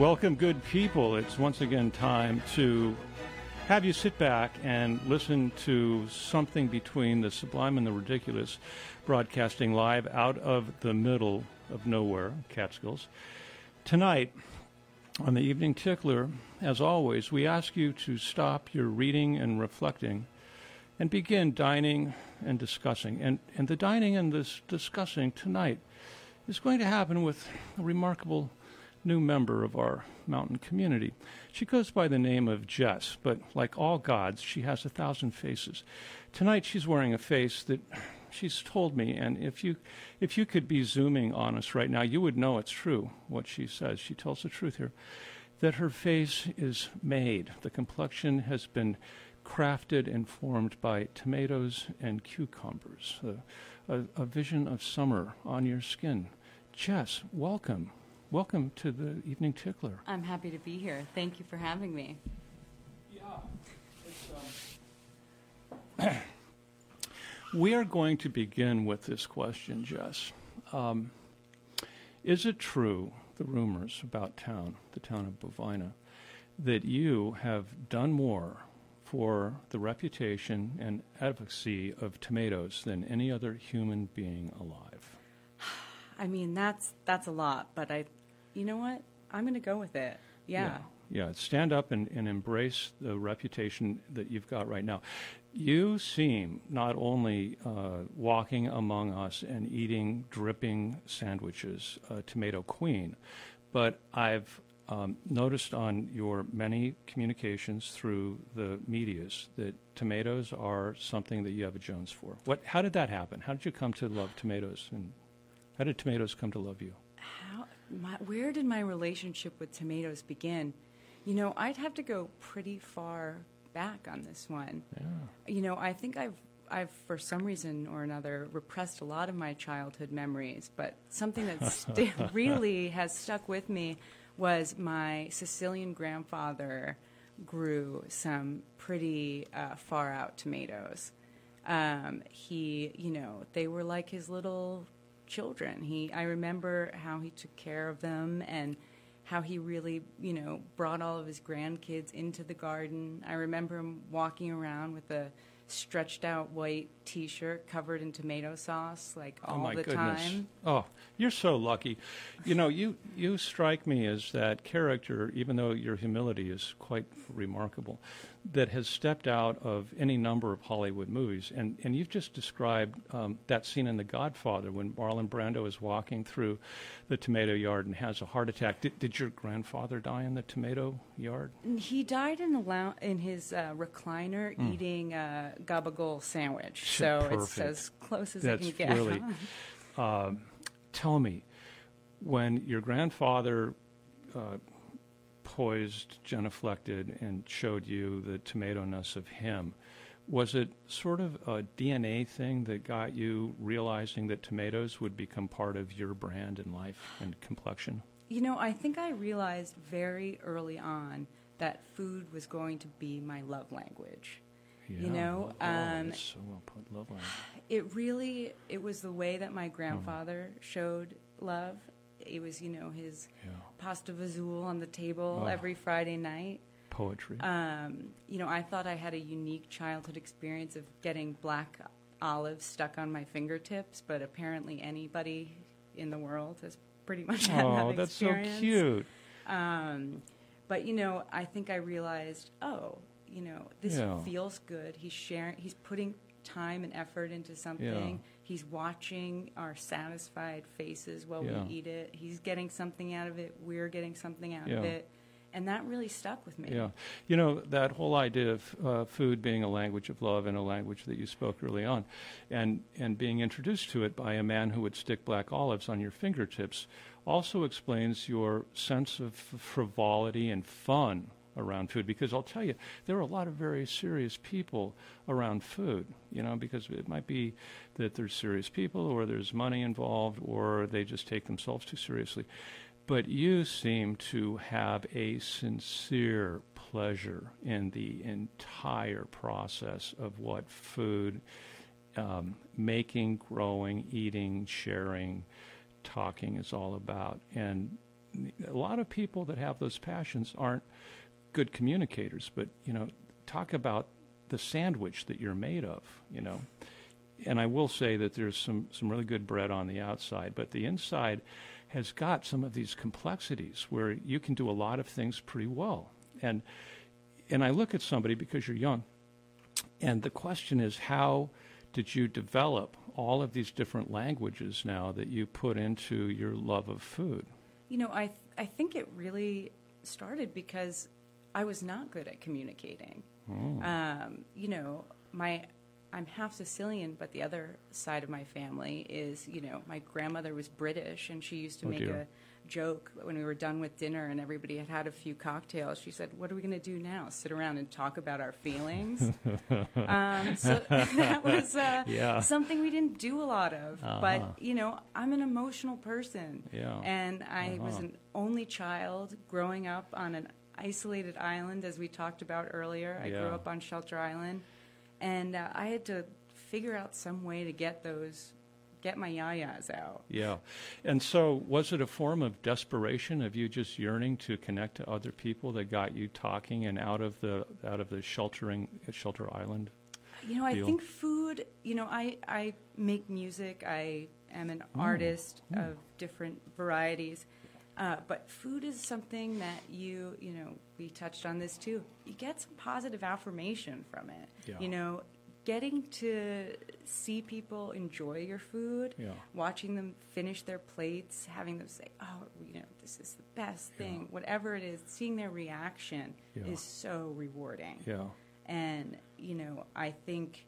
Welcome, good people. It's once again time to have you sit back and listen to something between the sublime and the ridiculous, broadcasting live out of the middle of nowhere, Catskills. Tonight, on the Evening Tickler, as always, we ask you to stop your reading and reflecting and begin dining and discussing. And, and the dining and this discussing tonight is going to happen with a remarkable new member of our mountain community. She goes by the name of Jess, but like all gods, she has a thousand faces. Tonight she's wearing a face that she's told me, and if you if you could be zooming on us right now, you would know it's true what she says. She tells the truth here. That her face is made. The complexion has been crafted and formed by tomatoes and cucumbers. A, a, a vision of summer on your skin. Jess, welcome. Welcome to the Evening Tickler. I'm happy to be here. Thank you for having me. Yeah. Um, we are going to begin with this question, Jess. Um, is it true, the rumors about town, the town of Bovina, that you have done more for the reputation and advocacy of tomatoes than any other human being alive? I mean, that's that's a lot, but I you know what? I'm going to go with it. Yeah. yeah. yeah. stand up and, and embrace the reputation that you've got right now. You seem not only uh, walking among us and eating dripping sandwiches, uh, tomato queen, but I've um, noticed on your many communications through the medias that tomatoes are something that you have a Jones for. What? How did that happen? How did you come to love tomatoes, and how did tomatoes come to love you? My, where did my relationship with tomatoes begin? You know, I'd have to go pretty far back on this one. Yeah. You know, I think I've I've for some reason or another repressed a lot of my childhood memories, but something that st- really has stuck with me was my Sicilian grandfather grew some pretty uh, far out tomatoes. Um, he, you know, they were like his little children. He, I remember how he took care of them and how he really, you know, brought all of his grandkids into the garden. I remember him walking around with a stretched out white T-shirt covered in tomato sauce, like oh all oh the goodness. time. Oh, you're so lucky. You know, you you strike me as that character, even though your humility is quite remarkable that has stepped out of any number of Hollywood movies. And, and you've just described um, that scene in The Godfather when Marlon Brando is walking through the tomato yard and has a heart attack. Did, did your grandfather die in the tomato yard? He died in, the lou- in his uh, recliner mm. eating a gabagool sandwich. So Perfect. it's as close as That's it can get. Really, uh, tell me, when your grandfather uh, poised, genuflected, and showed you the tomato ness of him. Was it sort of a DNA thing that got you realizing that tomatoes would become part of your brand and life and complexion? You know, I think I realized very early on that food was going to be my love language. Yeah, you know, oh, um, so well put, love language. It really, it was the way that my grandfather mm. showed love, it was, you know, his yeah. Pasta vazul on the table oh. every Friday night. Poetry. Um, you know, I thought I had a unique childhood experience of getting black olives stuck on my fingertips, but apparently anybody in the world has pretty much had oh, that that's so cute. Um, but you know, I think I realized, oh, you know, this yeah. feels good. He's sharing. He's putting time and effort into something. Yeah. He's watching our satisfied faces while yeah. we eat it. He's getting something out of it. We're getting something out yeah. of it. And that really stuck with me. Yeah. You know, that whole idea of uh, food being a language of love and a language that you spoke early on, and, and being introduced to it by a man who would stick black olives on your fingertips also explains your sense of frivolity and fun around food. Because I'll tell you there are a lot of very serious people around food you know because it might be that there's serious people or there's money involved or they just take themselves too seriously. But you seem to have a sincere pleasure in the entire process of what food um, making growing eating sharing talking is all about. And a lot of people that have those passions aren't good communicators, but you know, talk about the sandwich that you're made of, you know. And I will say that there's some some really good bread on the outside, but the inside has got some of these complexities where you can do a lot of things pretty well. And and I look at somebody because you're young, and the question is how did you develop all of these different languages now that you put into your love of food? You know, I th- I think it really started because I was not good at communicating. Oh. Um, you know, my I'm half Sicilian, but the other side of my family is, you know, my grandmother was British, and she used to Oh, make dear. a joke when we were done with dinner and everybody had had a few cocktails. She said, "What are we going to do now? Sit around and talk about our feelings?" um, so that was uh, Yeah. something we didn't do a lot of. Uh-huh. But you know, I'm an emotional person, Yeah. and I was Uh-huh. an only child growing up on an isolated island, as we talked about earlier. I Yeah. grew up on Shelter Island, and uh, I had to figure out some way to get those, get my yayas out. Yeah. And so was it a form of desperation of you just yearning to connect to other people that got you talking and out of the out of the sheltering shelter island? You know, I deal. think food. You know, I I make music. I am an artist of different varieties. Uh, but food is something that you, you know, we touched on this too. You get some positive affirmation from it. Yeah. You know, getting to see people enjoy your food, Yeah. watching them finish their plates, having them say, "Oh, you know, this is the best Yeah. thing," whatever it is, seeing their reaction Yeah. is so rewarding. Yeah. And you know, I think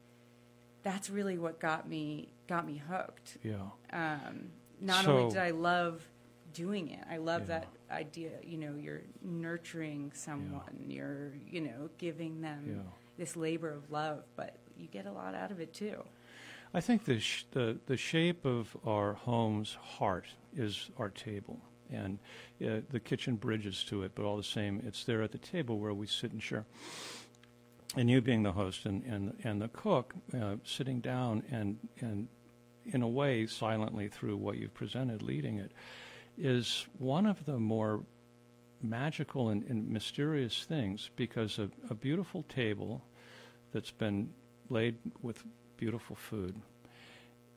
that's really what got me got me hooked. Yeah. Um, not So- only did I love doing it, I love Yeah. that idea. You know, you're nurturing someone, you're you know giving them Yeah. this labor of love, but you get a lot out of it too. I think the, sh- the the shape of our home's heart is our table, and uh, the kitchen bridges to it. But all the same, it's there at the table where we sit and share. And you being the host and and, and the cook, uh, sitting down and and in a way silently through what you've presented, leading it, is one of the more magical and, and mysterious things because a, a beautiful table that's been laid with beautiful food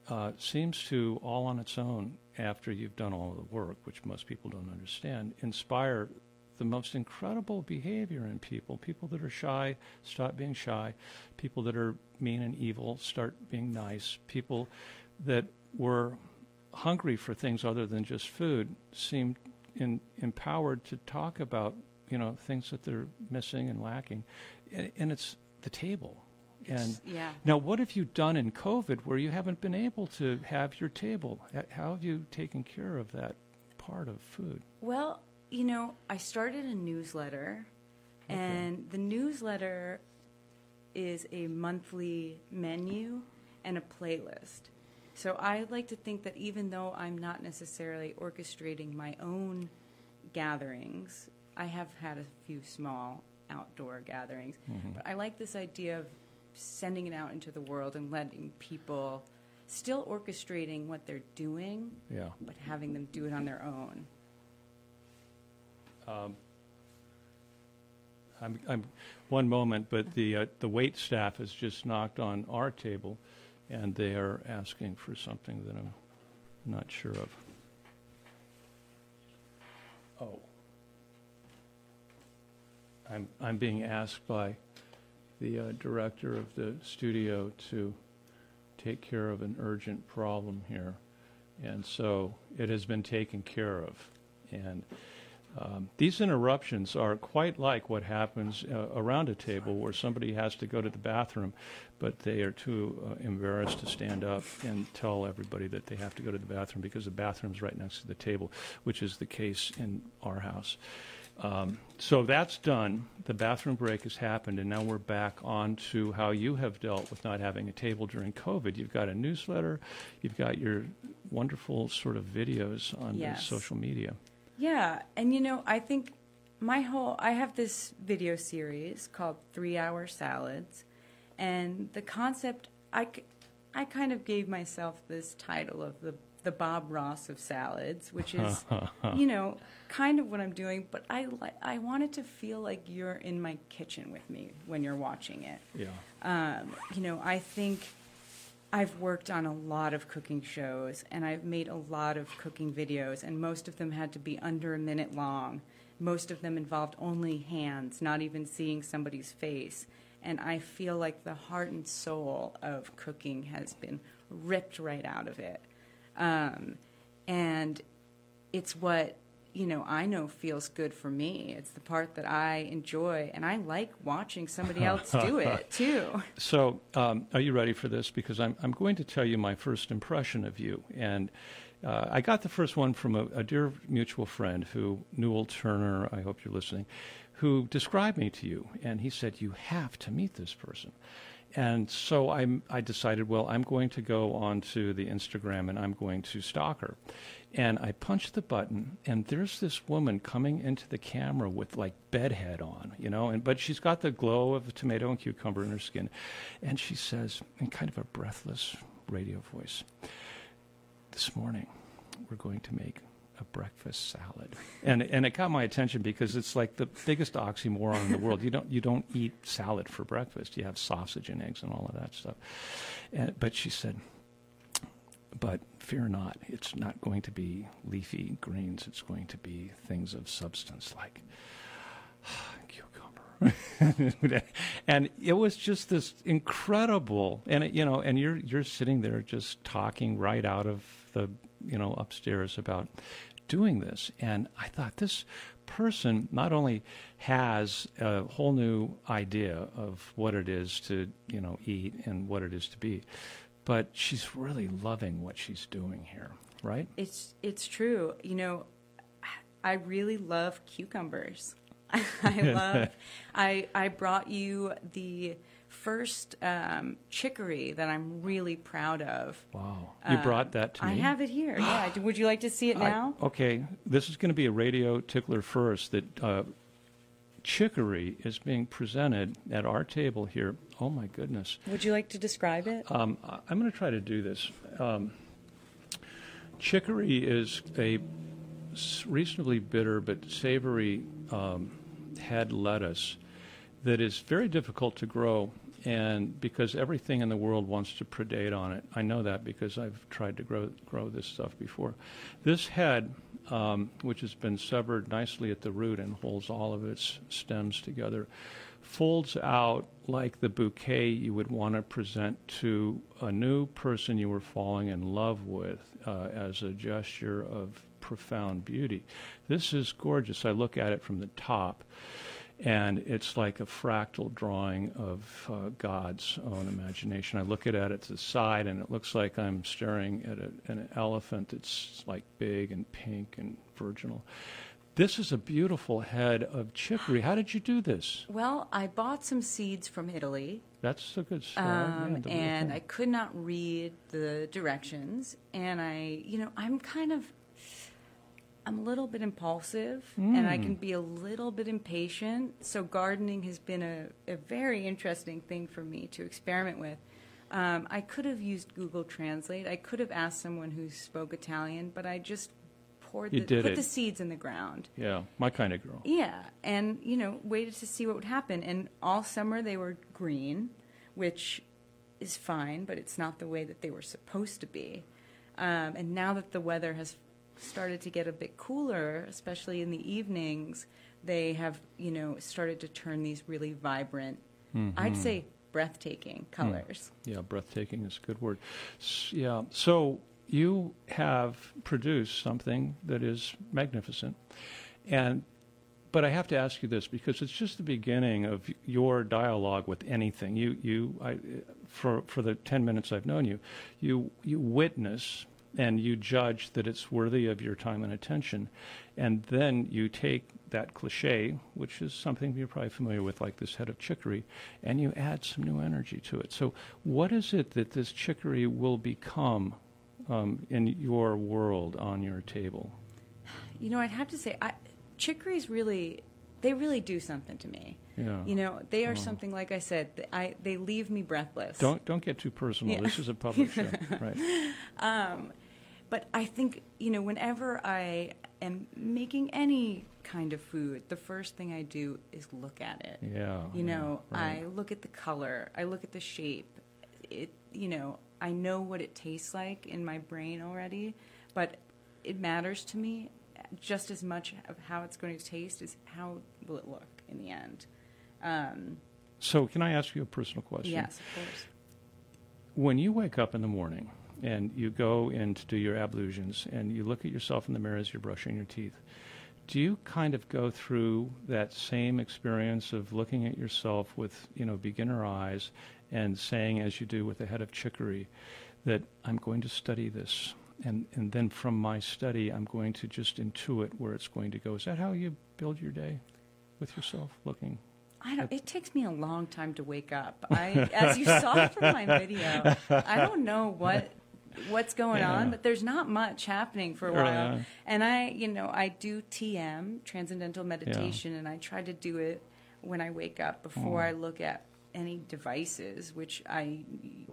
uh, seems to, all on its own, after you've done all the work, which most people don't understand, inspire the most incredible behavior in people. People that are shy stop being shy. People that are mean and evil start being nice. People that were hungry for things other than just food seem in, empowered to talk about you know things that they're missing and lacking, and, and it's the table. And yeah. now, what have you done in COVID where you haven't been able to have your table? How have you taken care of that part of food? Well, you know, I started a newsletter, Okay. and the newsletter is a monthly menu and a playlist. So I like to think that even though I'm not necessarily orchestrating my own gatherings, I have had a few small outdoor gatherings, but I like this idea of sending it out into the world and letting people still orchestrating what they're doing, Yeah. but having them do it on their own. I'm, I'm one moment, but the uh, the wait staff has just knocked on our table, and they are asking for something that I'm not sure of. Oh. I'm I'm being asked by the uh, director of the studio to take care of an urgent problem here, and so it has been taken care of, and. Um, these interruptions are quite like what happens uh, around a table where somebody has to go to the bathroom, but they are too uh, embarrassed to stand up and tell everybody that they have to go to the bathroom because the bathroom's right next to the table, which is the case in our house. Um, so that's done. The bathroom break has happened, and now we're back on to how you have dealt with not having a table during COVID. You've got a newsletter, you've got your wonderful sort of videos on Yes. social media. Yeah, and you know, I think my whole I have this video series called 3-hour salads and the concept I I kind of gave myself this title of the the Bob Ross of salads, which is, you know, kind of what I'm doing. But I li- I want it to feel like you're in my kitchen with me when you're watching it. Yeah. Um, you know, I think I've worked on a lot of cooking shows and I've made a lot of cooking videos, and most of them had to be under a minute long. Most of them involved only hands, not even seeing somebody's face. And I feel like the heart and soul of cooking has been ripped right out of it. Um, and it's what you know I know feels good for me. It's the part that I enjoy, and I like watching somebody else do it too. So, um, are you ready for this? Because I'm I'm going to tell you my first impression of you, and uh, I got the first one from a, a dear mutual friend who Newell Turner. I hope you're listening. Who described me to you, and he said you have to meet this person. And so I, I decided, well, I'm going to go onto the Instagram and I'm going to stalk her. And I punched the button, and there's this woman coming into the camera with like bedhead on, you know, and but she's got the glow of tomato and cucumber in her skin, and she says in kind of a breathless radio voice, "This morning, we're going to make a breakfast salad. And and it caught my attention because it's like the biggest oxymoron in the world. You don't you don't eat salad for breakfast. You have sausage and eggs and all of that stuff. And, but she said, but fear not, it's not going to be leafy greens. It's going to be things of substance like cucumber. and it was just this incredible and it, you know and you're you're sitting there just talking right out of the you know upstairs about doing this and i thought this person not only has a whole new idea of what it is to you know eat and what it is to be but she's really loving what she's doing here right It's it's true. You know, I really love cucumbers. I love. I I brought you the first um, chicory that I'm really proud of. wow you brought that to me I have it here. Yeah. Would you like to see it I- now? okay, this is going to be a radio tickler first. That uh, chicory is being presented at our table here. Oh my goodness! Would you like to describe it? Um, I- I'm going to try to do this. Um, chicory is a reasonably bitter but savory um, head lettuce that is very difficult to grow, and because everything in the world wants to predate on it, I know that because I've tried to grow grow this stuff before. This head, um, which has been severed nicely at the root and holds all of its stems together, folds out like the bouquet you would want to present to a new person you were falling in love with uh, as a gesture of profound beauty. This is gorgeous. I look at it from the top, and it's like a fractal drawing of uh, God's own imagination. I look at it at the side, and it looks like I'm staring at a, an elephant that's like big and pink and virginal. This is a beautiful head of chicory. How did you do this? well, I bought some seeds from Italy. That's a good story. Um, Yeah, and. I could not read the directions. And I, you know, I'm kind of, I'm a little bit impulsive, and I can be a little bit impatient. So gardening has been a, a very interesting thing for me to experiment with. Um, I could have used Google Translate. I could have asked someone who spoke Italian, but I just poured You the, did put it. the seeds in the ground. yeah, my kind of girl. Yeah, and you know, waited to see what would happen. And all summer they were green, which is fine, but it's not the way that they were supposed to be. Um, and now that the weather has started to get a bit cooler, especially in the evenings, they have you know started to turn these really vibrant, mm-hmm. I'd say breathtaking mm. colors. Yeah, breathtaking is a good word. S- yeah, so you have produced something that is magnificent, and but I have to ask you this because it's just the beginning of your dialogue with anything. You, you, I, for for the ten minutes I've known you, you you witness and you judge that it's worthy of your time and attention, and then you take that cliche, which is something you're probably familiar with, like this head of chicory, and you add some new energy to it. So, what is it that this chicory will become um, in your world on your table? You know, I'd have to say, I, chicories really, they really do something to me. Yeah. You know, they are something like I said. I they leave me breathless. Don't don't get too personal. Yeah. This is a public show, right? But but I think you know whenever I am making any kind of food, the first thing I do is look at it. Yeah. You know, yeah, right. I look at the color, I look at the shape. It, you know, I know what it tastes like in my brain already, but it matters to me just as much of how it's going to taste as how will it look in the end. Um, So, can I ask you a personal question? yes, of course. When you wake up in the morning and you go in to do your ablutions and you look at yourself in the mirror as you're brushing your teeth, do you kind of go through that same experience of looking at yourself with, you know, beginner eyes and saying, as you do with the head of chicory, that I'm going to study this, and, and then from my study, I'm going to just intuit where it's going to go. Is that how you build your day with yourself, looking? I don't, it takes me a long time to wake up. I, as you saw from my video, I don't know what what's going Yeah. on, but there's not much happening for a while. And I, you know, I do TM, transcendental meditation, and I try to do it when I wake up before Mm. I look at any devices, which I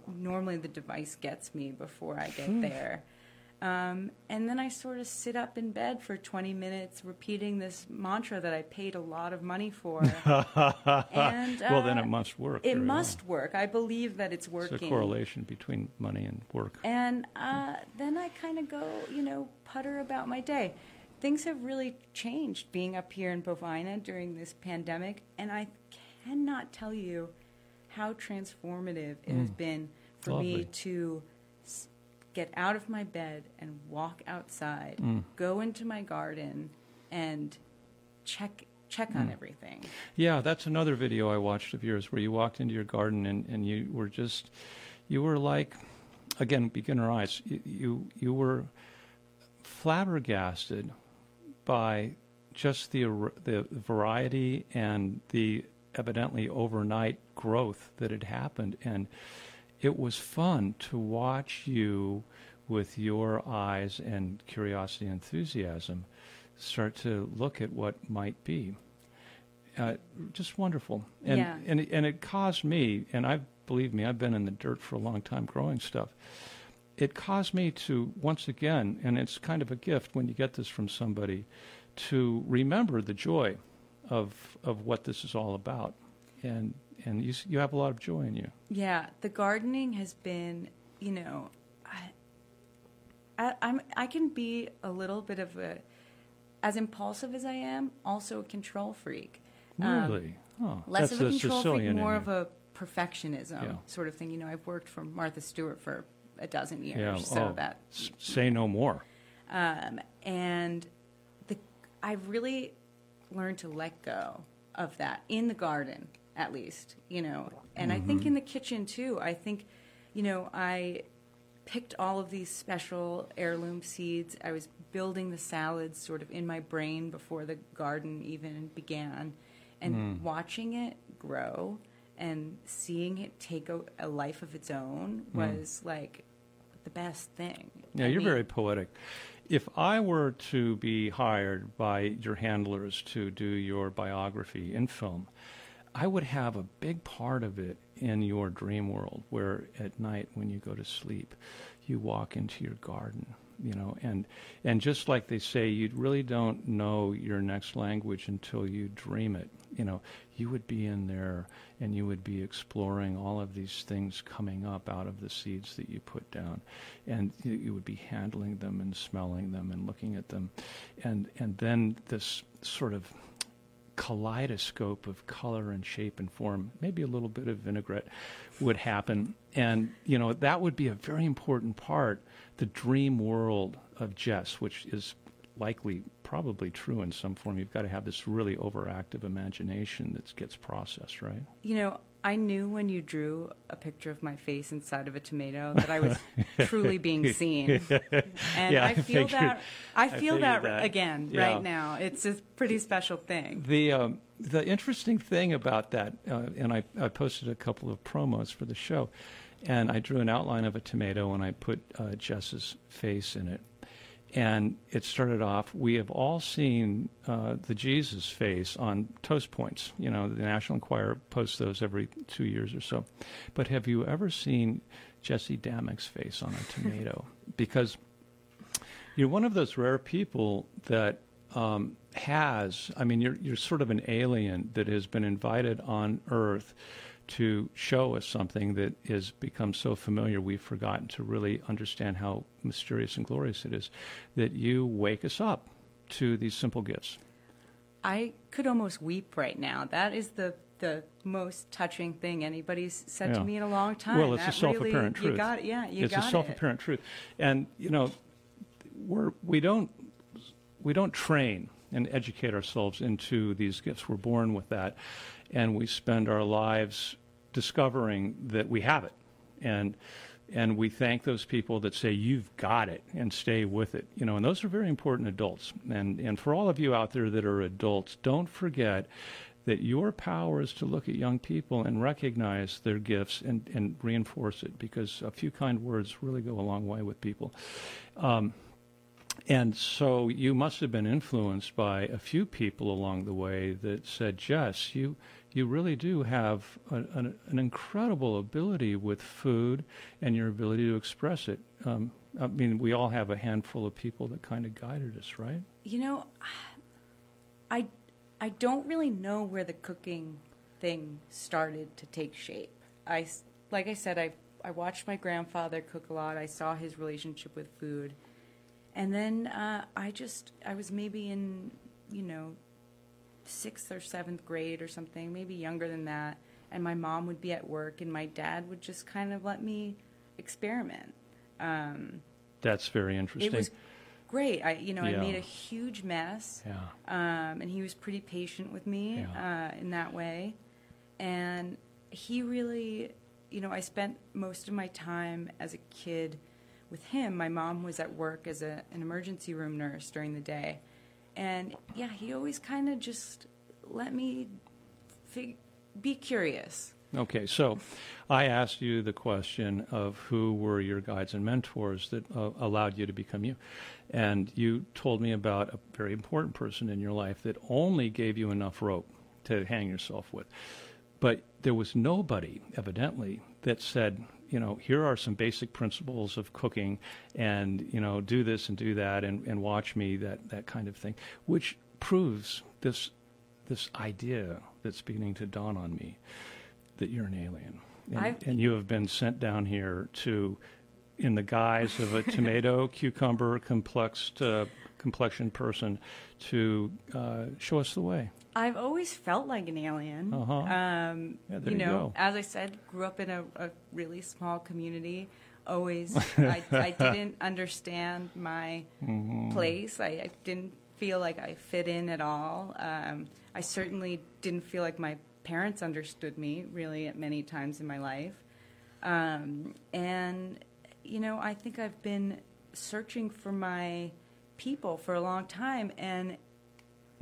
normally the device gets me before I Hmm. get there. Um, and then I sort of sit up in bed for 20 minutes repeating this mantra that I paid a lot of money for. and, well, then uh, it must work. It very well. must work. I believe that it's working. a correlation between money and work. And uh, then I kind of go, you know, putter about my day. Things have really changed being up here in Bovina during this pandemic, and I cannot tell you how transformative it has Mm. been for Lovely. me to get out of my bed and walk outside, Mm. go into my garden, and check check on Mm. everything. Yeah, that's another video I watched of yours where you walked into your garden and, and you were just, you were like, again, beginner eyes, you, you, you were flabbergasted by just the, the variety and the evidently overnight growth that had happened. And it was fun to watch you with your eyes and curiosity and enthusiasm start to look at what might be. Uh, just wonderful, and Yeah. and it- and it caused me, and I believe me, I've been in the dirt for a long time growing stuff. It caused me to once again, and it's kind of a gift when you get this from somebody, to remember the joy of of what this is all about, and and you you have a lot of joy in you. Yeah, the gardening has been, you know, I, I, I'm I can be a little bit of a, as impulsive as I am, also a control freak. Um, Really, oh, less of a control Sicilian freak, more of a perfectionism Yeah. sort of thing. You know, I've worked for Martha Stewart for a dozen years, yeah. so oh, that say no more. um, and the I've really learned to let go of that in the garden, at least, you know, and I think mm-hmm. in the kitchen too. I think, you know, I picked all of these special heirloom seeds. I was building the salads sort of in my brain before the garden even began, and mm. watching it grow and seeing it take a, a life of its own mm. was like the best thing. Yeah, I you're mean- very poetic. If I were to be hired by your handlers to do your biography in film, I would have a big part of it in your dream world where at night when you go to sleep, you walk into your garden, you know, and and just like they say you really don't know your next language until you dream it. You know, you would be in there and you would be exploring all of these things coming up out of the seeds that you put down and you, you would be handling them and smelling them and looking at them and and then this sort of kaleidoscope of color and shape and form, maybe a little bit of vinaigrette would happen. And, you know, that would be a very important part, the dream world of Jess, which is likely probably true in some form. You've got to have this really overactive imagination that gets processed, right? You know, I knew when you drew a picture of my face inside of a tomato that I was truly being seen. And Yeah, I I feel figured- that I I feel figured that, that. again Yeah. right now. It's a pretty special thing. The um, the interesting thing about that, uh, and I, I posted a couple of promos for the show, and I drew an outline of a tomato and I put uh, Jess's face in it. And it started off, we have all seen uh, the Jesus face on toast points. You know, the National Enquirer posts those every two years or so. But have you ever seen Jesse Damuck's face on a tomato? because You're one of those rare people that um, has, I mean, you're, you're sort of an alien that has been invited on Earth to show us something that has become so familiar we've forgotten to really understand how mysterious and glorious it is. That you wake us up to these simple gifts. I could almost weep right now. That is the the most touching thing anybody's said Yeah. to me in a long time. Well, it's That a self-apparent really, truth. You got it. Yeah, you it's got it. It's a self-apparent truth, and you know, we're we don't we don't train and educate ourselves into these gifts. We're born with that, and we spend our lives discovering that we have it, and and we thank those people that say you've got it and stay with it. You know, and those are very important adults. And and for all of you out there that are adults, don't forget that your power is to look at young people and recognize their gifts and, and reinforce it because a few kind words really go a long way with people. Um, and so you must have been influenced by a few people along the way that said, Jess, you, you really do have a, an, an incredible ability with food and your ability to express it. Um, I mean, we all have a handful of people that kind of guided us, right? You know, I I don't really know where the cooking thing started to take shape. I, like I said I I watched my grandfather cook a lot. I saw his relationship with food. And then uh, I just I was maybe in, you know, 6th or 7th grade or something, maybe younger than that, and my mom would be at work and my dad would just kind of let me experiment. Um, That's very interesting. it was great. I, you know, Yeah. I made a huge mess, yeah. um, and he was pretty patient with me Yeah. uh, in that way. And he really, you know, I spent most of my time as a kid with him. My mom was at work as a, an emergency room nurse during the day, and yeah, he always kind of just let me fig- be curious. Okay, so I asked you the question of who were your guides and mentors that uh, allowed you to become you. And you told me about a very important person in your life that only gave you enough rope to hang yourself with. But there was nobody, evidently, that said, you know, here are some basic principles of cooking and, you know, do this and do that and, and watch me, that, that kind of thing, which proves this, this idea that's beginning to dawn on me that you're an alien. And, and you have been sent down here to, in the guise of a tomato, cucumber, complexed, uh, complexion person, to uh, show us the way. I've always felt like an alien. Uh-huh. Um, Yeah, there you you know, as I said, grew up in a, a really small community. Always, I, I didn't understand my Mm-hmm. place. I, I didn't feel like I fit in at all. Um, I certainly didn't feel like my parents understood me really at many times in my life. Um, and, you know, I think I've been searching for my people for a long time. And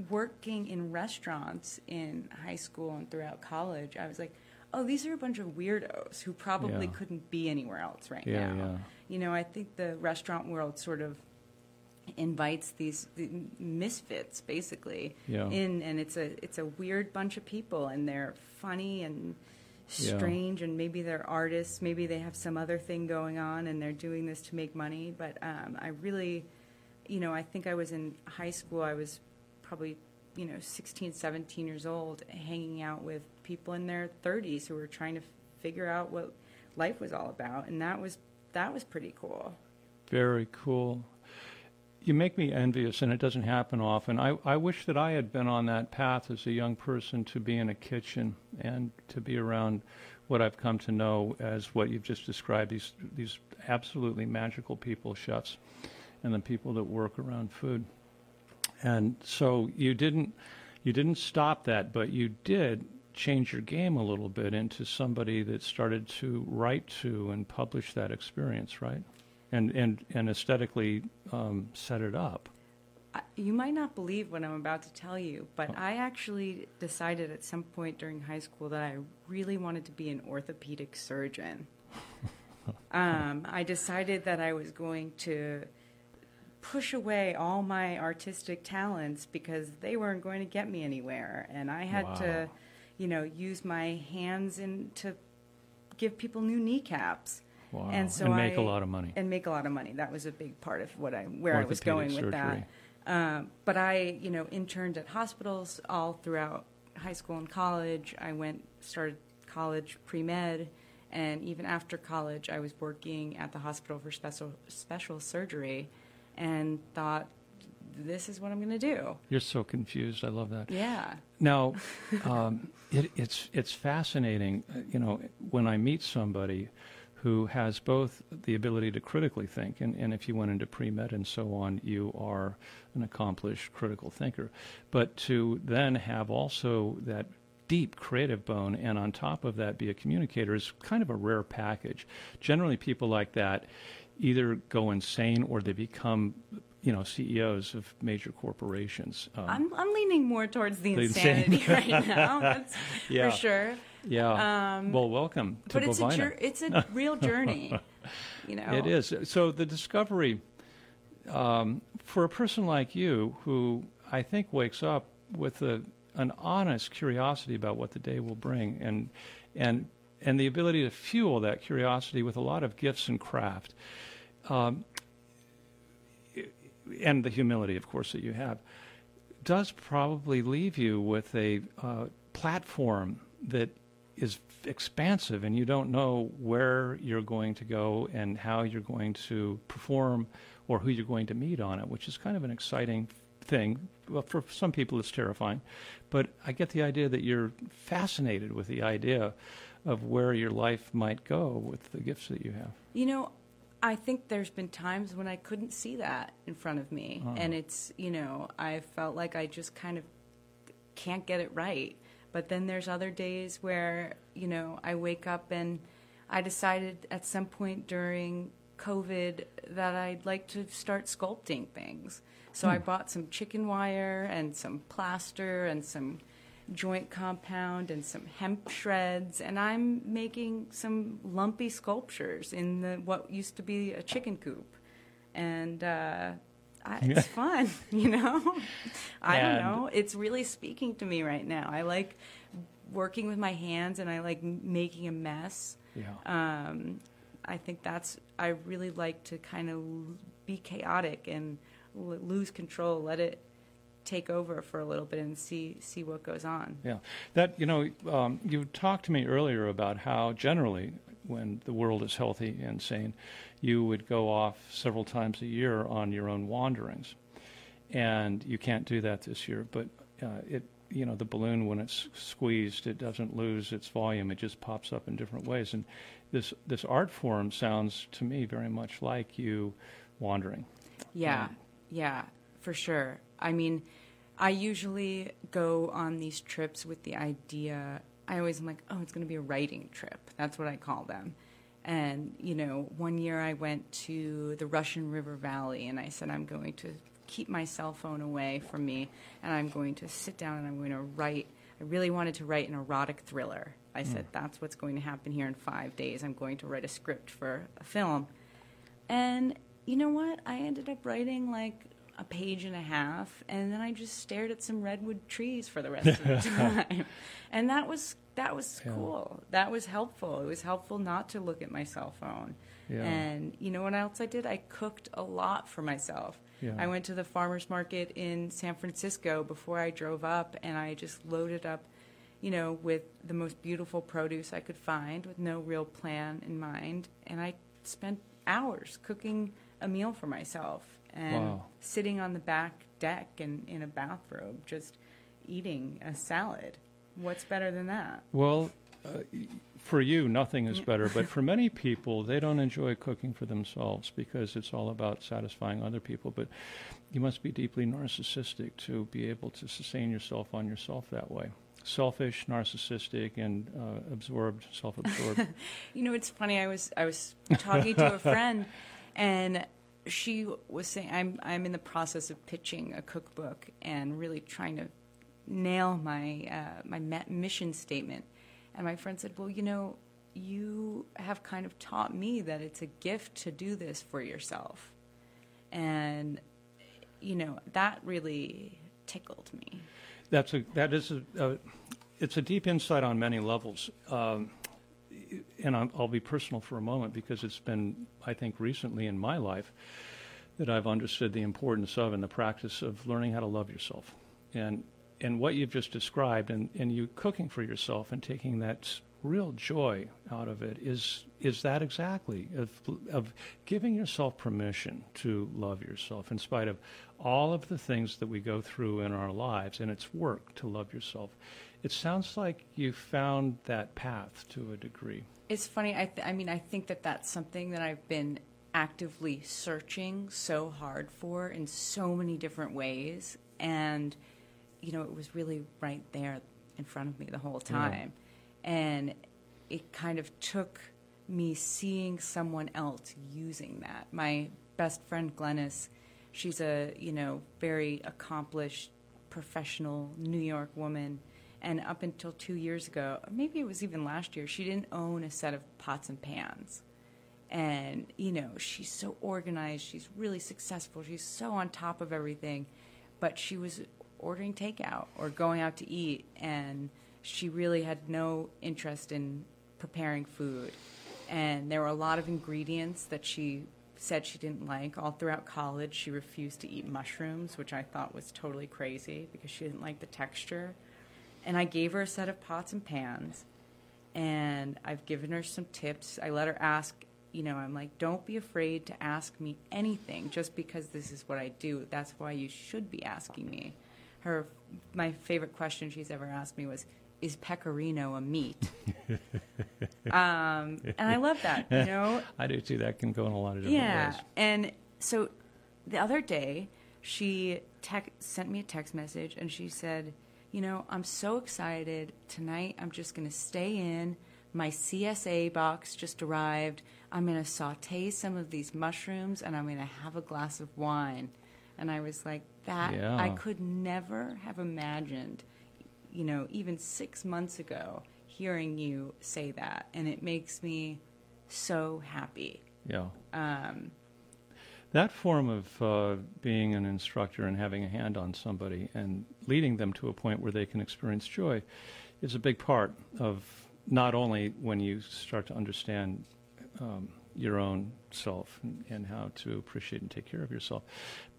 working in restaurants in high school and throughout college, I was like, oh, these are a bunch of weirdos who probably Yeah. couldn't be anywhere else right Yeah, now. yeah. You know, I think the restaurant world sort of invites these the misfits basically Yeah. in and it's a it's a weird bunch of people and they're funny and strange and maybe they're artists maybe they have some other thing going on and they're doing this to make money but um, i really you know i think i was in high school i was probably you know 16 17 years old hanging out with people in their 30s who were trying to figure out what life was all about and that was that was pretty cool Very cool. You make me envious, and it doesn't happen often. I, I wish that I had been on that path as a young person to be in a kitchen and to be around what I've come to know as what you've just described these, these absolutely magical people, chefs, and the people that work around food. And so you didn't, you didn't stop that, but you did change your game a little bit into somebody that started to write to and publish that experience, right? And and and aesthetically um, set it up. You might not believe what I'm about to tell you, but I actually decided at some point during high school that I really wanted to be an orthopedic surgeon. um, I decided that I was going to push away all my artistic talents because they weren't going to get me anywhere, and I had Wow. to, you know, use my hands and to give people new kneecaps. Wow. And so and make I- a lot of money. and make a lot of money. That was a big part of what I where I was Orthopedic going with that. Um, but I, you know, interned at hospitals all throughout high school and college. I went started college pre med, and even after college, I was working at the hospital for special special surgery, and thought, this is what I'm going to do. You're so confused. I love that. Yeah. Now, um, it, it's it's fascinating. uh, You know, when I meet somebody who has both the ability to critically think, and, and if you went into pre med and so on, you are an accomplished critical thinker, but to then have also that deep creative bone, and on top of that, be a communicator is kind of a rare package. Generally, people like that either go insane or they become, you know, CEOs of major corporations. Um, I'm, I'm leaning more towards the The insanity insanity. right now. That's Yeah. for sure. yeah. Um, well, welcome to but it's a Bovina. it's a real journey. You know, It is. So the discovery um, for a person like you, who I think wakes up with a, an honest curiosity about what the day will bring, and and and the ability to fuel that curiosity with a lot of gifts and craft, um, and the humility, of course, that you have, does probably leave you with a uh, platform that is expansive and you don't know where you're going to go and how you're going to perform or who you're going to meet on it, which is kind of an exciting thing. Well, for some people, it's terrifying. But I get the idea that you're fascinated with the idea of where your life might go with the gifts that you have. You know, I think there's been times when I couldn't see that in front of me. Oh. And it's, you know, I felt like I just kind of can't get it right. But then there's other days where, you know, I wake up and I decided at some point during COVID that I'd like to start sculpting things. So I hmm. bought some chicken wire and some plaster and some joint compound and some hemp shreds and I'm making some lumpy sculptures in the what used to be a chicken coop. And uh I, it's fun, you know. I And- don't know. It's really speaking to me right now. I like working with my hands, and I like making a mess. Yeah. Um, I think that's. I really like to kind of be chaotic and l- lose control, let it take over for a little bit, and see see what goes on. Yeah, that you know, um, you talked to me earlier about how generally, when the world is healthy and sane, you would go off several times a year on your own wanderings, and you can't do that this year. But uh, it, you know, the balloon when it's squeezed, it doesn't lose its volume; it just pops up in different ways. And this this art form sounds to me very much like you wandering. Yeah, yeah, for sure. I mean, I usually go on these trips with the idea. I always am like, oh, it's going to be a writing trip. That's what I call them. And you know, one year I went to the Russian River Valley, and I said I'm going to keep my cell phone away from me, and I'm going to sit down and I'm going to write. I really wanted to write an erotic thriller. I said hmm. that's what's going to happen here in five days. I'm going to write a script for a film. And you know what? I ended up writing like a page and a half, and then I just stared at some redwood trees for the rest of the time. And that was that was Yeah. cool. That was helpful. It was helpful not to look at my cell phone. Yeah. And you know what else I did? I cooked a lot for myself. Yeah. I went to the farmers market in San Francisco before I drove up, and I just loaded up, you know, with the most beautiful produce I could find, with no real plan in mind. And I spent hours cooking a meal for myself and Wow. sitting on the back deck and in a bathrobe, just eating a salad. What's better than that? Well, uh, for you, nothing is better. But for many people, they don't enjoy cooking for themselves because it's all about satisfying other people. But you must be deeply narcissistic to be able to sustain yourself on yourself that way. Selfish, narcissistic, and uh, absorbed, self-absorbed. You know, it's funny. I was I was talking to a friend, and she was saying I'm I'm in the process of pitching a cookbook and really trying to nail my uh, my mission statement. And my friend said, "Well, you know, you have kind of taught me that it's a gift to do this for yourself," and you know that really tickled me. That's a that is a, a it's a deep insight on many levels. Um, and I'll, be personal for a moment because it's been, I think, recently in my life that I've understood the importance of and the practice of learning how to love yourself. And and what you've just described and, and you cooking for yourself and taking that real joy out of it is is that exactly of of giving yourself permission to love yourself in spite of all of the things that we go through in our lives and it's work to love yourself it sounds like you found that path to a degree. It's funny i th- i mean i think that that's something that i've been actively searching so hard for in so many different ways and you know it was really right there in front of me the whole time. And it kind of took me seeing someone else using that. My best friend Glennis, she's a you know very accomplished professional New York woman, and up until two years ago, maybe it was even last year, she didn't own a set of pots and pans. And you know she's so organized, she's really successful, she's so on top of everything, but she was ordering takeout or going out to eat and she really had no interest in preparing food. And there were a lot of ingredients that she said she didn't like. All throughout college, she refused to eat mushrooms, which I thought was totally crazy because she didn't like the texture. And I gave her a set of pots and pans, and I've given her some tips. I let her ask, you know, I'm like, don't be afraid to ask me anything just because this is what I do. That's why you should be asking me. Her, my favorite question she's ever asked me was, is pecorino a meat? um, and I love that, you know. I do too. That can go in a lot of different yeah. ways. And so the other day, she tec- sent me a text message and she said, You know, I'm so excited. Tonight, I'm just going to stay in. My CSA box just arrived. I'm going to saute some of these mushrooms and I'm going to have a glass of wine. And I was like, That, Yeah. I could never have imagined you know, even six months ago, hearing you say that, and it makes me so happy. Yeah. Um, That form of uh, being an instructor and having a hand on somebody and leading them to a point where they can experience joy is a big part of not only when you start to understand um, your own self and, and how to appreciate and take care of yourself,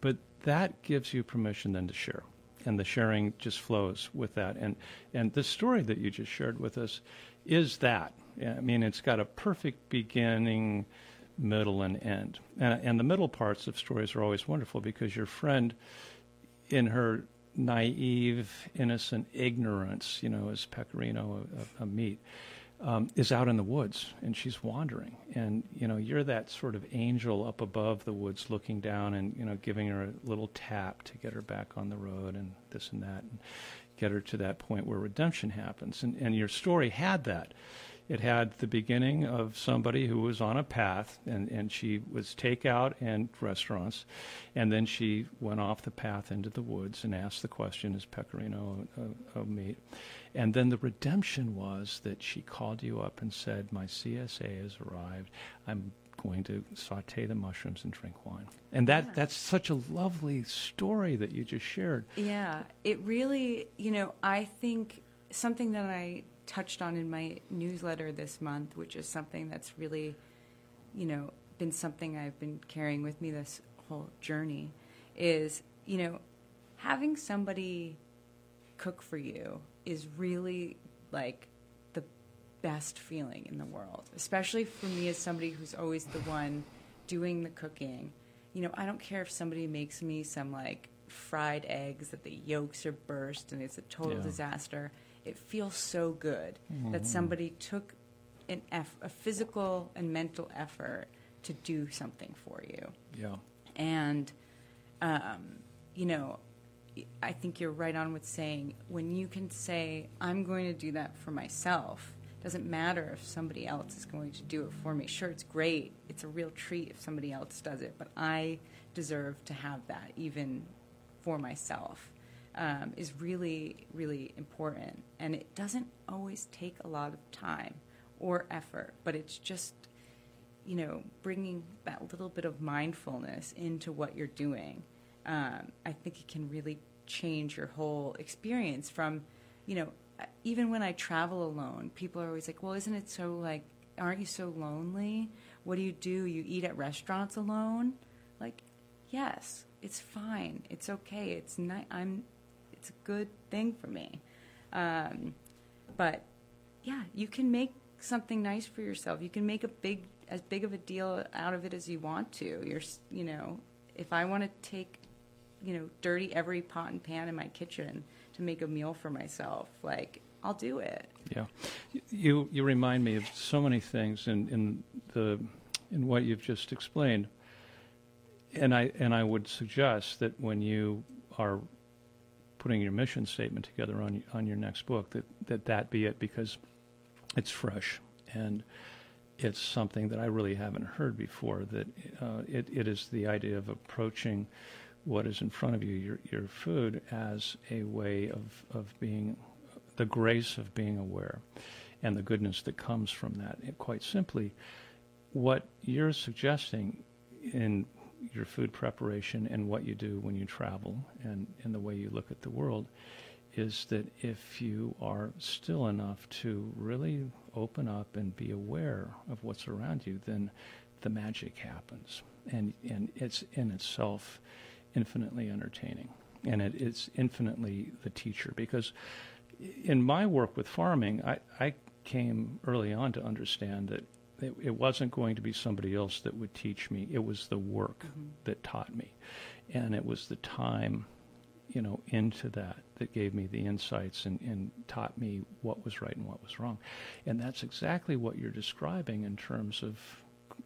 but that gives you permission then to share. And the sharing just flows with that. And, and the story that you just shared with us is that. I mean, it's got a perfect beginning, middle, and end. And, and the middle parts of stories are always wonderful because your friend, in her naive, innocent ignorance, you know, as pecorino, a, a meat, um, is out in the woods and she's wandering. And, you know, you're that sort of angel up above the woods looking down and, you know, giving her a little tap to get her back on the road and this and that and get her to that point where redemption happens. And, and your story had that. It had the beginning of somebody who was on a path, and, and she was takeout and restaurants, and then she went off the path into the woods and asked the question, "Is pecorino a, a, a meat?" And then the redemption was that she called you up and said, "My CSA has arrived. I'm going to saute the mushrooms and drink wine." And that Yeah. that's such a lovely story that you just shared. yeah, it really, you know, I think something that I touched on in my newsletter this month, which is something that's really, you know, been something I've been carrying with me this whole journey, is, you know, having somebody cook for you is really like the best feeling in the world, especially for me as somebody who's always the one doing the cooking. You know, I don't care if somebody makes me some like fried eggs that the yolks are burst and it's a total Yeah. disaster. It feels so good that somebody took an eff- a physical and mental effort to do something for you. Yeah. And, um, you know, I think you're right on with saying when you can say, I'm going to do that for myself, doesn't matter if somebody else is going to do it for me. Sure, it's great. It's a real treat if somebody else does it, but I deserve to have that even for myself. Um, is really, really important. And it doesn't always take a lot of time or effort, but it's just you know, bringing that little bit of mindfulness into what you're doing, um, I think it can really change your whole experience. From, you know, even when I travel alone, people are always like, "Well, isn't it so like aren't you so lonely? What do you do? You eat at restaurants alone? Like, yes, it's fine. It's okay. It's not. I'm. It's a good thing for me. Um, but yeah, you can make something nice for yourself. You can make a big, as big of a deal out of it as you want to. You're, you know, if I want to take, you know, dirty every pot and pan in my kitchen to make a meal for myself, like I'll do it. Yeah, you you remind me of so many things in in the in what you've just explained, and I and I would suggest that when you are putting your mission statement together on on your next book, that that that be it because it's fresh and it's something that I really haven't heard before. That uh, it it is the idea of approaching what is in front of you, your your food, as a way of of being the grace of being aware and the goodness that comes from that. And quite simply, what you're suggesting in your food preparation and what you do when you travel and, and the way you look at the world is that if you are still enough to really open up and be aware of what's around you, then the magic happens. And, and it's in itself infinitely entertaining. And it, it's infinitely the teacher. Because in my work with farming, I, I came early on to understand that it, it, wasn't going to be somebody else that would teach me. It was the work mm-hmm. that taught me. And it was the time, you know, into that that gave me the insights and, and taught me what was right and what was wrong. And that's exactly what you're describing in terms of,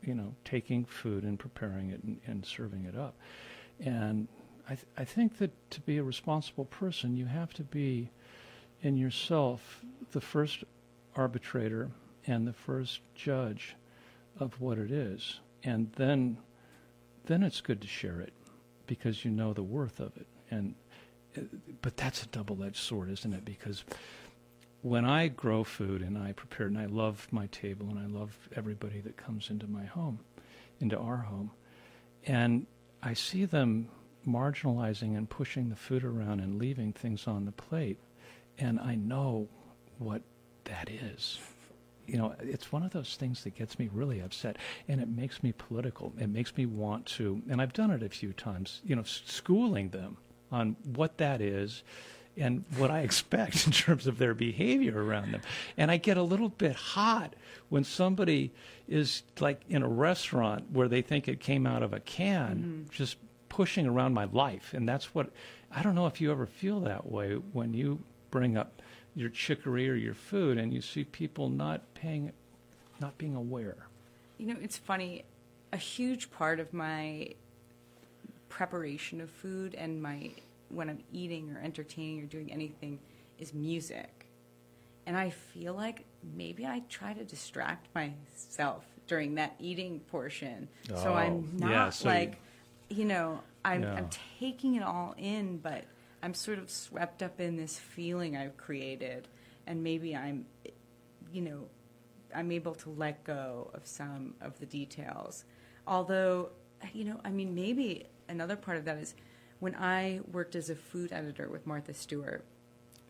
you know, taking food and preparing it and, and serving it up. And I, th- I think that to be a responsible person, you have to be in yourself the first arbitrator and the first judge of what it is. And then then it's good to share it because you know the worth of it. And uh, but that's a double-edged sword, isn't it? Because when I grow food and I prepare it and I love my table and I love everybody that comes into my home, into our home, and I see them marginalizing and pushing the food around and leaving things on the plate, and I know what that is. You know, it's one of those things that gets me really upset, and it makes me political. It makes me want to, and I've done it a few times. You know, schooling them on what that is, and what I expect in terms of their behavior around them. And I get a little bit hot when somebody is like in a restaurant where they think it came out of a can, mm-hmm. just pushing around my life. And that's what I don't know if you ever feel that way when you bring up your chicory or your food and you see people not paying not being aware. You know it's funny a huge part of my preparation of food and my when i'm eating or entertaining or doing anything is music. And i feel like maybe i try to distract myself during that eating portion. Oh, so i'm oh, not yeah, so like you, you know I'm, yeah. I'm taking it all in but I'm sort of swept up in this feeling I've created, and maybe I'm, you know, I'm able to let go of some of the details. Although, you know, I mean, maybe another part of that is when I worked as a food editor with Martha Stewart.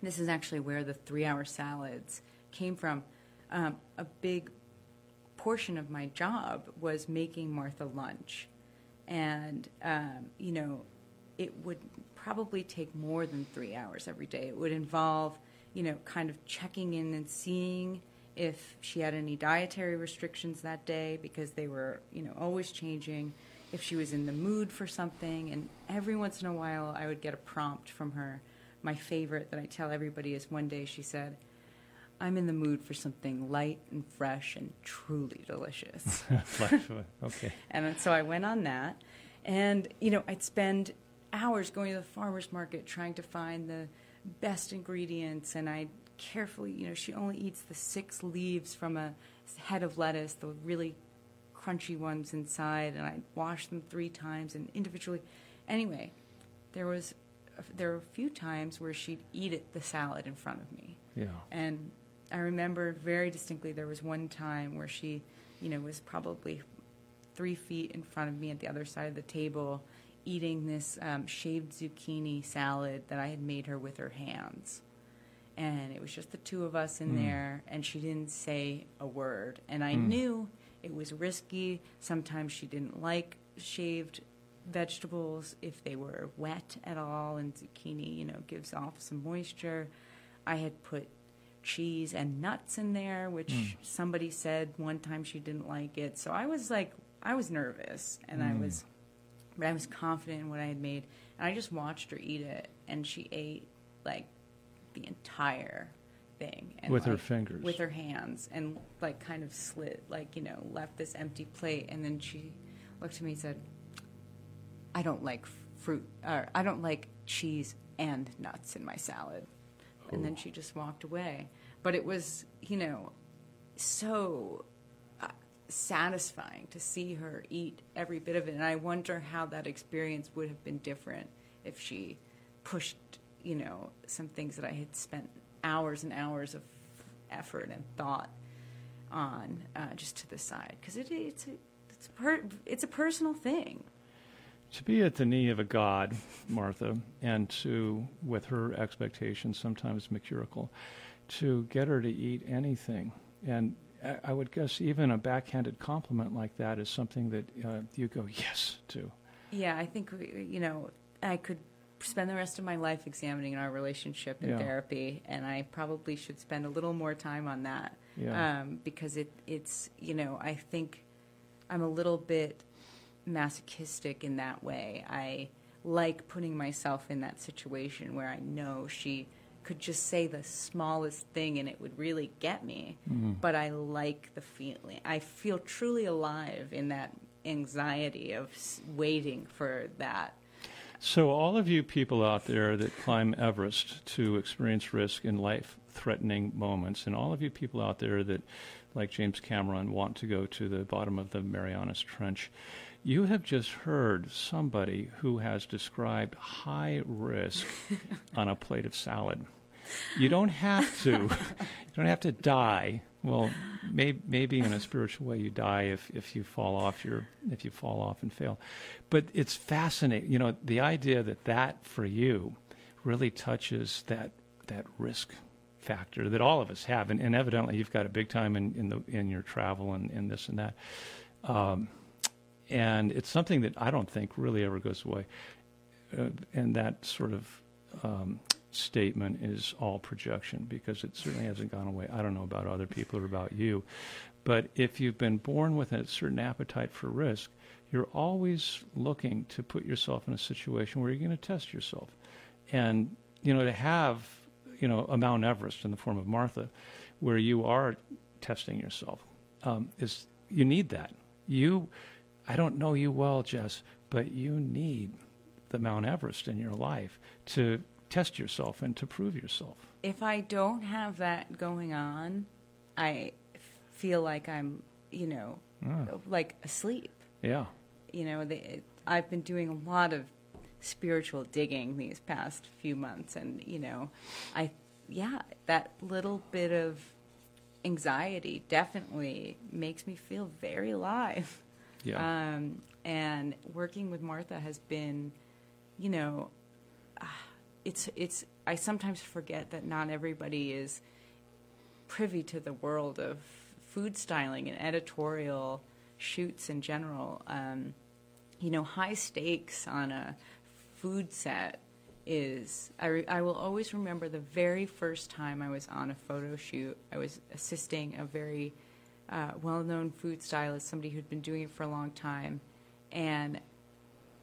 This is actually where the three-hour salads came from. Um, a big portion of my job was making Martha lunch, and um, you know, it would probably take more than three hours every day. It would involve, you know, kind of checking in and seeing if she had any dietary restrictions that day because they were, you know, always changing. If she was in the mood for something, and every once in a while I would get a prompt from her. My favorite that I tell everybody is one day she said, I'm in the mood for something light and fresh and truly delicious. okay. And so I went on that. And, you know, I'd spend hours going to the farmer's market trying to find the best ingredients and I carefully, you know, she only eats the six leaves from a head of lettuce, the really crunchy ones inside, and I wash them three times and individually. Anyway, there was there were a few times where she'd eat it, the salad in front of me. Yeah. And I remember very distinctly there was one time where she, you know, was probably three feet in front of me at the other side of the table, eating this um, shaved zucchini salad that I had made her with her hands. and it was just the two of us in Mm. there, and she didn't say a word. And I Mm. knew it was risky. Sometimes she didn't like shaved vegetables if they were wet at all, and zucchini, you know, gives off some moisture. I had put cheese and nuts in there, which Mm. somebody said one time she didn't like it. So I was like, I was nervous, and I Mm. was, but I was confident in what I had made, and I just watched her eat it, and she ate like the entire thing and With her fingers. with her hands and like kind of slit like you know left this empty plate and then she looked at me and said i don't like fruit or i don't like cheese and nuts in my salad. And then she just walked away. But it was you know so satisfying to see her eat every bit of it and i wonder how that experience would have been different if she pushed you know some things that i had spent hours and hours of effort and thought on uh, just to the side because it, it's a it's a, it's a personal thing To be at the knee of a god, Martha, and to, with her expectations, sometimes mercurical, to get her to eat anything. And I, I would guess even a backhanded compliment like that is something that uh, you go yes to. Yeah, I think you know I could spend the rest of my life examining our relationship in Yeah. therapy, and I probably should spend a little more time on that Yeah. um, because it it's you know I think I'm a little bit masochistic in that way. I like putting myself in that situation where I know she could just say the smallest thing and it would really get me. Mm-hmm. But I like the feeling. I feel truly alive in that anxiety of waiting for that. So, all of you people out there that climb Everest to experience risk in life threatening moments, and all of you people out there that, like James Cameron, want to go to the bottom of the Marianas Trench, you have just heard somebody who has described high risk on a plate of salad. You don't have to. you don't have to die. Well, may, maybe in a spiritual way you die if, if you fall off your if you fall off and fail. But it's fascinating. You know, the idea that that for you really touches that that risk factor that all of us have, and, and evidently you've got a big time in, in the in your travel and, and this and that. Um, and it's something that I don't think really ever goes away. Uh, and that sort of um, statement is all projection because it certainly hasn't gone away. I don't know about other people or about you, but if you've been born with a certain appetite for risk, you're always looking to put yourself in a situation where you're going to test yourself. And, you know, to have, you know, a Mount Everest in the form of Martha, where you are testing yourself, um, is you need that. You, I don't know you well, Jess, but you need the Mount Everest in your life to test yourself and to prove yourself. If I don't have that going on, I feel like I'm, you know, Ah. like asleep. Yeah. you know, the, I've been doing a lot of spiritual digging these past few months, and you know, I yeah, that little bit of anxiety definitely makes me feel very alive. Yeah. Um, and working with Martha has been, you know, it's it's. I sometimes forget that not everybody is privy to the world of food styling and editorial shoots in general. Um, you know, high stakes on a food set is. I, re- I will always remember the very first time I was on a photo shoot. I was assisting a very uh, well known food stylist, somebody who'd been doing it for a long time. And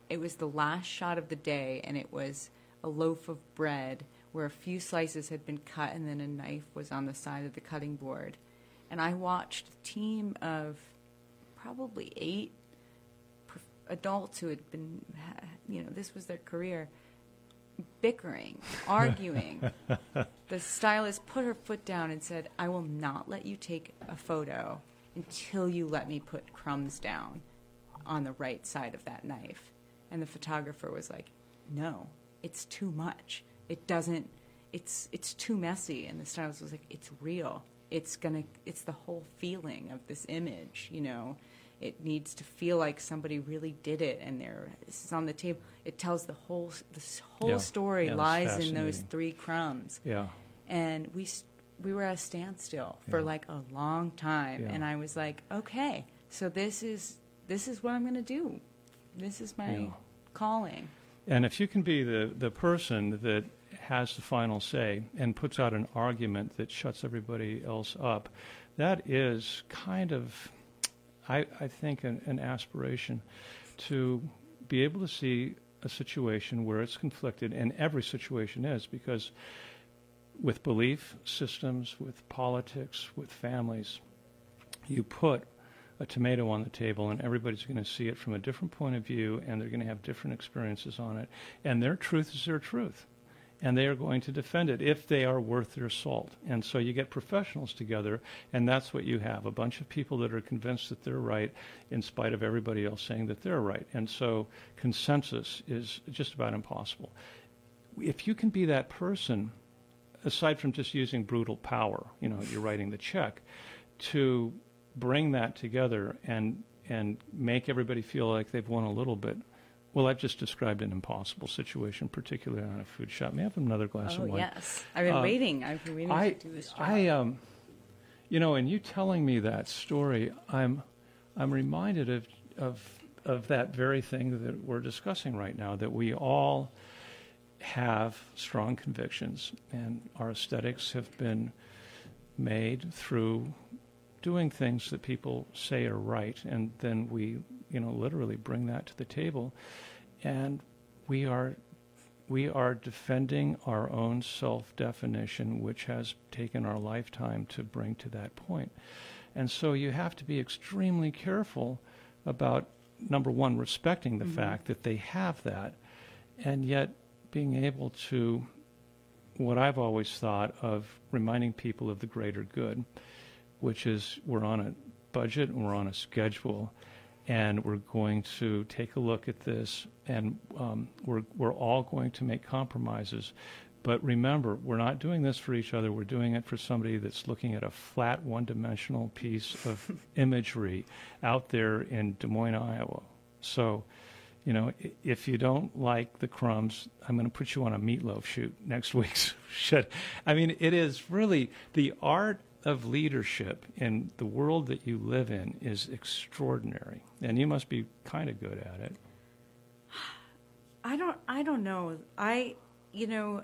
it was the last shot of the day, and it was a loaf of bread where a few slices had been cut, and then a knife was on the side of the cutting board. And I watched a team of probably eight adults who had been, you know, this was their career, bickering, arguing. the stylist put her foot down and said, I will not let you take a photo until you let me put crumbs down on the right side of that knife. And the photographer was like, No, it's too much. It doesn't, it's, it's too messy. And the stylist was like, It's real. It's gonna, it's the whole feeling of this image, you know. It needs to feel like somebody really did it, and there this is on the table. It tells the whole, this whole Yeah. story Yeah, lies in those three crumbs yeah. and we we were at a standstill for Yeah. like a long time, and I was like, okay, so this is this is what I'm going to do. This is my calling. And if you can be the, the person that has the final say and puts out an argument that shuts everybody else up, that is kind of, I, I think, an, an aspiration to be able to see a situation where it's conflicted, and every situation is, because with belief systems, with politics, with families, you put a tomato on the table and everybody's going to see it from a different point of view and they're going to have different experiences on it. And their truth is their truth and they are going to defend it if they are worth their salt. And so you get professionals together and that's what you have a bunch of people that are convinced that they're right in spite of everybody else saying that they're right. And so consensus is just about impossible. If you can be that person aside from just using brutal power you know you're writing the check to bring that together and and make everybody feel like they've won a little bit. Well, I've just described an impossible situation, particularly on a food shop. May I have another glass Oh of wine? yes, I've been Um, waiting. I've been waiting I, to do this job. I, um, you know, and you telling me that story, I'm, I'm reminded of, of, of that very thing that we're discussing right now. That we all have strong convictions, and our aesthetics have been made through doing things that people say are right, and then we, you know, literally bring that to the table, and we are we are defending our own self definition, which has taken our lifetime to bring to that point. And so you have to be extremely careful about, number one, respecting the Mhm. fact that they have that, and yet being able to, what I've always thought of reminding people of the greater good, which is we're on a budget and we're on a schedule and we're going to take a look at this, and um, we're we're all going to make compromises. But remember, we're not doing this for each other. We're doing it for somebody that's looking at a flat, one-dimensional piece of imagery out there in Des Moines, Iowa. So, you know, if you don't like the crumbs, I'm going to put you on a meatloaf shoot next week's shit. I mean, it is really the art of leadership in the world that you live in is extraordinary, and you must be kind of good at it. I don't I don't know. I you know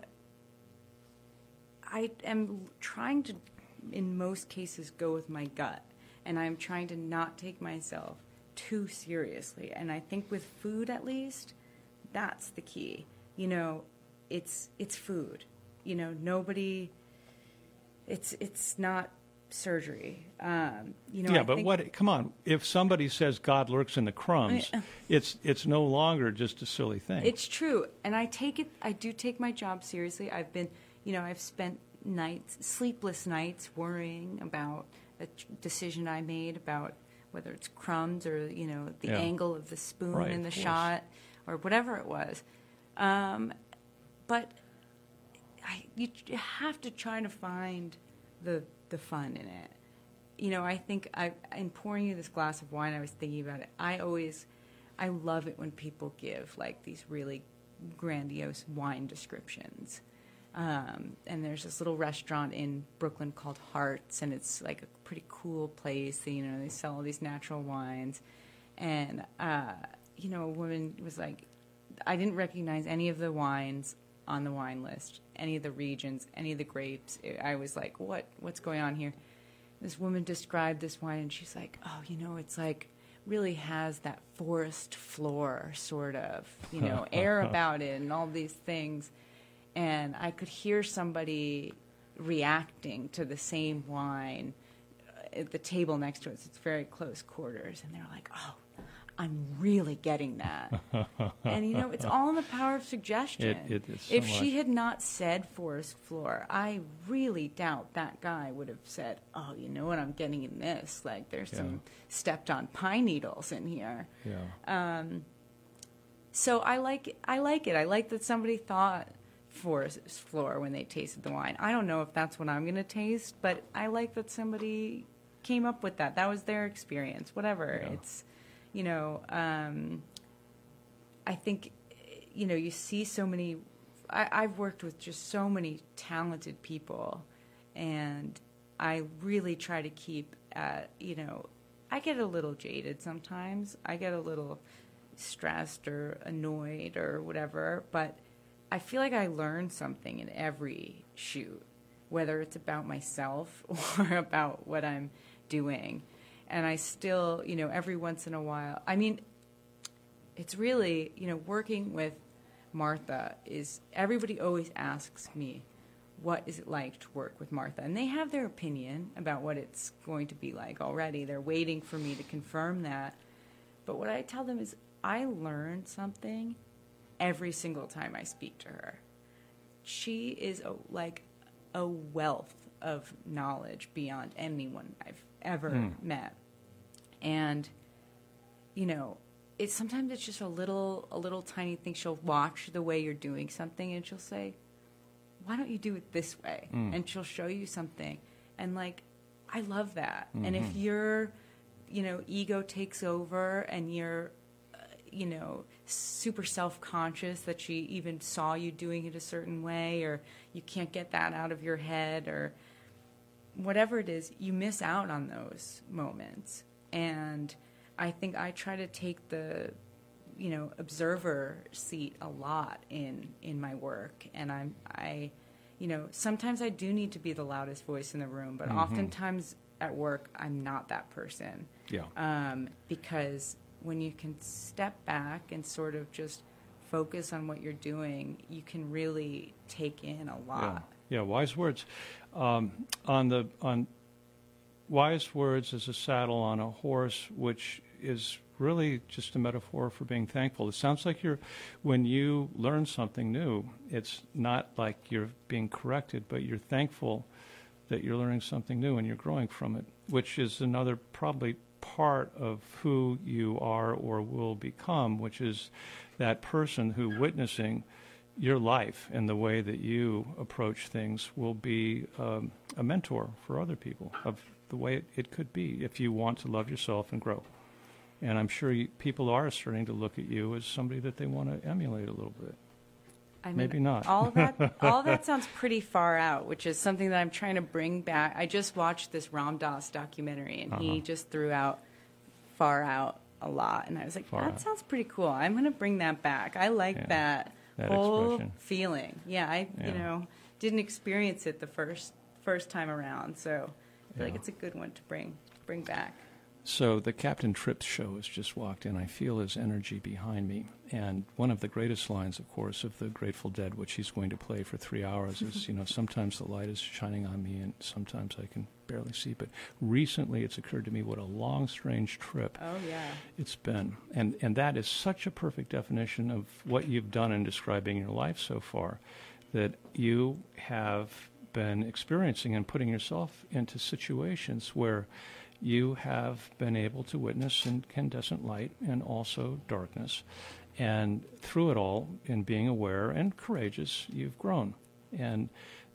I am trying to in most cases go with my gut and I'm trying to not take myself too seriously. And I think with food at least that's the key. You know, it's it's food. You know, nobody it's it's not surgery. Um, you know, yeah, I but what? Come on! If somebody says God lurks in the crumbs, it's it's no longer just a silly thing. It's true, and I take it. I do take my job seriously. I've been, you know, I've spent nights, sleepless nights, worrying about a t- decision I made about whether it's crumbs or you know the Yeah. angle of the spoon Right, in the shot or whatever it was. Um, but I, you, have to try to find the the fun in it. You know, I think I in pouring you this glass of wine, I was thinking about it. I always, I love it when people give like these really grandiose wine descriptions. Um, and there's this little restaurant in Brooklyn called Hart's, and it's like a pretty cool place. You know, they sell all these natural wines, and uh, you know, a woman was like, I didn't recognize any of the wines on the wine list, any of the regions, any of the grapes. I was like, what what's going on here? This woman described this wine, and she's like, oh, you know, it's like really has that forest floor sort of, you know, air about it, and all these things. And I could hear somebody reacting to the same wine uh, at the table next to us. It's very close quarters, and they're like, "Oh, I'm really getting that." and you know, it's all in the power of suggestion. It- it so if she had not said forest floor, I really doubt that guy would have said, "Oh, you know what I'm getting in this? Like, there's Yeah. some stepped on pine needles in here." yeah. Um, so I like I like it. I like that somebody thought forest floor when they tasted the wine. I don't know if that's what I'm going to taste, but I like that somebody came up with that. That was their experience. Whatever. Yeah. It's you know, um, I think you know, you see so many I, I've worked with just so many talented people, and I really try to keep at, you know, I get a little jaded sometimes. I get a little stressed or annoyed or whatever, but I feel like I learn something in every shoot, whether it's about myself or about what I'm doing. And I still, you know, every once in a while, I mean, it's really, you know, working with Martha is everybody always asks me, what is it like to work with Martha? And they have their opinion about what it's going to be like already. They're waiting for me to confirm that. But what I tell them is, I learn something every single time I speak to her. She is a, like a wealth of knowledge beyond anyone I've ever mm. met. And, you know, it's sometimes it's just a little a little tiny thing. She'll watch the way you're doing something and she'll say, Why don't you do it this way? Mm. And she'll show you something. And like I love that. Mm-hmm. And if mm-hmm. your you know, ego takes over and you're you know, super self conscious that she even saw you doing it a certain way, or you can't get that out of your head, or whatever it is, you miss out on those moments. And I think I try to take the you know observer seat a lot in in my work and i'm i you know sometimes i do need to be the loudest voice in the room but mm-hmm. oftentimes at work i'm not that person yeah um, because when you can step back and sort of just focus on what you're doing, you can really take in a lot. Yeah, yeah wise words. Um, on the on wise words is a saddle on a horse, which is really just a metaphor for being thankful. It sounds like you're when you learn something new, it's not like you're being corrected, but you're thankful that you're learning something new and you're growing from it, which is another probably part of who you are or will become, which is that person who witnessing your life and the way that you approach things will be um, a mentor for other people of the way it, it, could be if you want to love yourself and grow. And I'm sure you, people are starting to look at you as somebody that they want to emulate a little bit. I mean, Maybe not. all that all that sounds pretty far out, which is something that I'm trying to bring back. I just watched this Ram Dass documentary, and uh-huh. he just threw out far out a lot, and I was like, far that out. sounds pretty cool. I'm going to bring that back. I like yeah, that, that, whole expression. feeling. Yeah, I yeah. you know didn't experience it the first first time around, so yeah. like it's a good one to bring bring back. So the Captain Tripp show has just walked in. I feel his energy behind me. And one of the greatest lines, of course, of the Grateful Dead, which he's going to play for three hours, is, you know, sometimes the light is shining on me and sometimes I can barely see. But recently it's occurred to me what a long, strange trip oh, yeah. it's been. And, and that is such a perfect definition of what you've done in describing your life so far, that you have been experiencing and putting yourself into situations where – you have been able to witness incandescent light and also darkness. And through it all, in being aware and courageous, you've grown. And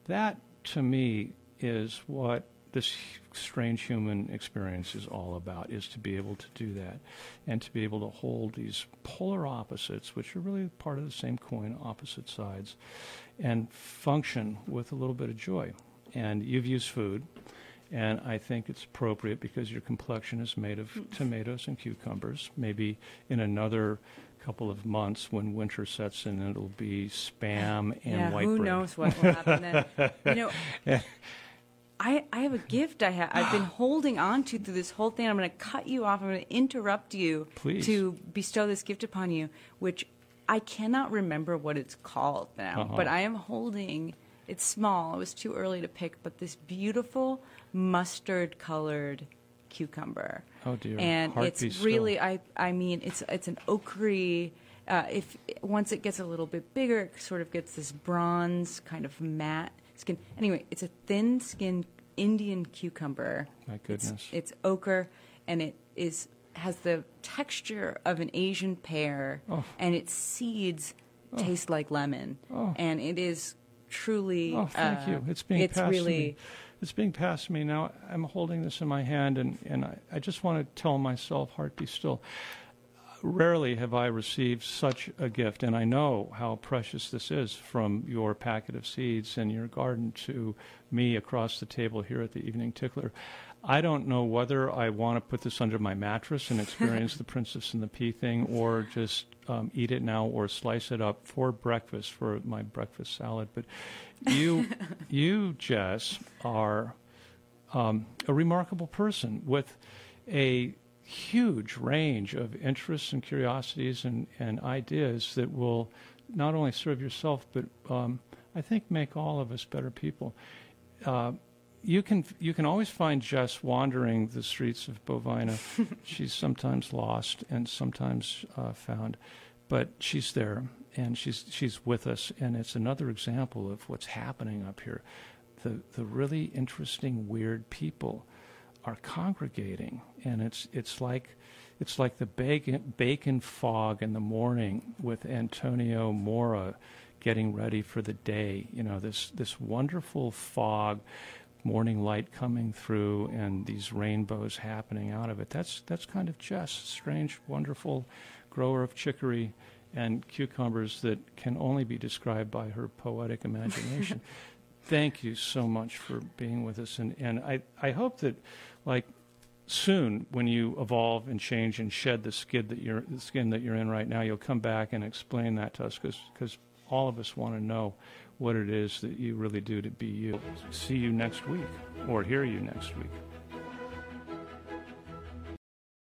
that, to me, is what this strange human experience is all about, is to be able to do that and to be able to hold these polar opposites, which are really part of the same coin, opposite sides, and function with a little bit of joy. And you've used food and I think it's appropriate because your complexion is made of mm. tomatoes and cucumbers. Maybe in another couple of months when winter sets in, it'll be spam and yeah, white who bread. knows what will happen then? you know, I, I have a gift I have I've been holding on to through this whole thing. I'm going to cut you off. I'm going to interrupt you Please. to bestow this gift upon you, which I cannot remember what it's called now, uh-huh. but I am holding. It's small. It was too early to pick, but this beautiful mustard colored cucumber. Oh dear! And Heart it's really, I, I mean, it's it's an ochre. Uh, if once it gets a little bit bigger, it sort of gets this bronze kind of matte skin. Anyway, it's a thin-skinned Indian cucumber. My goodness! It's, it's ochre, and it is has the texture of an Asian pear, oh. and its seeds oh. taste like lemon, oh. and it is truly. Oh, thank uh, you! It's being it's passed really, to me it's being passed to me now. I'm holding this in my hand, and, and I, I just want to tell myself, heart be still. Rarely have I received such a gift, and I know how precious this is from your packet of seeds in your garden to me across the table here at the Evening Tickler. I don't know whether I want to put this under my mattress and experience the Princess and the Pea thing, or just um, eat it now, or slice it up for breakfast for my breakfast salad. But you, you, Jess, are um, a remarkable person with a huge range of interests and curiosities and, and ideas that will not only serve yourself, but um, I think make all of us better people. Uh, you can you can always find Jess wandering the streets of Bovina. she's sometimes lost and sometimes uh, found, but she's there and she's she's with us. And it's another example of what's happening up here. The the really interesting, weird people are congregating, and it's it's like it's like the bacon, bacon fog in the morning with Antonio Mora getting ready for the day. You know, this this wonderful fog, morning light coming through, and these rainbows happening out of it. That's that's kind of just strange, wonderful grower of chicory and cucumbers that can only be described by her poetic imagination. Thank you so much for being with us, and and I I hope that like soon when you evolve and change and shed the skin that you're the skin that you're in right now you'll come back and explain that to us because all of us want to know what it is that you really do to be you. See you next week or hear you next week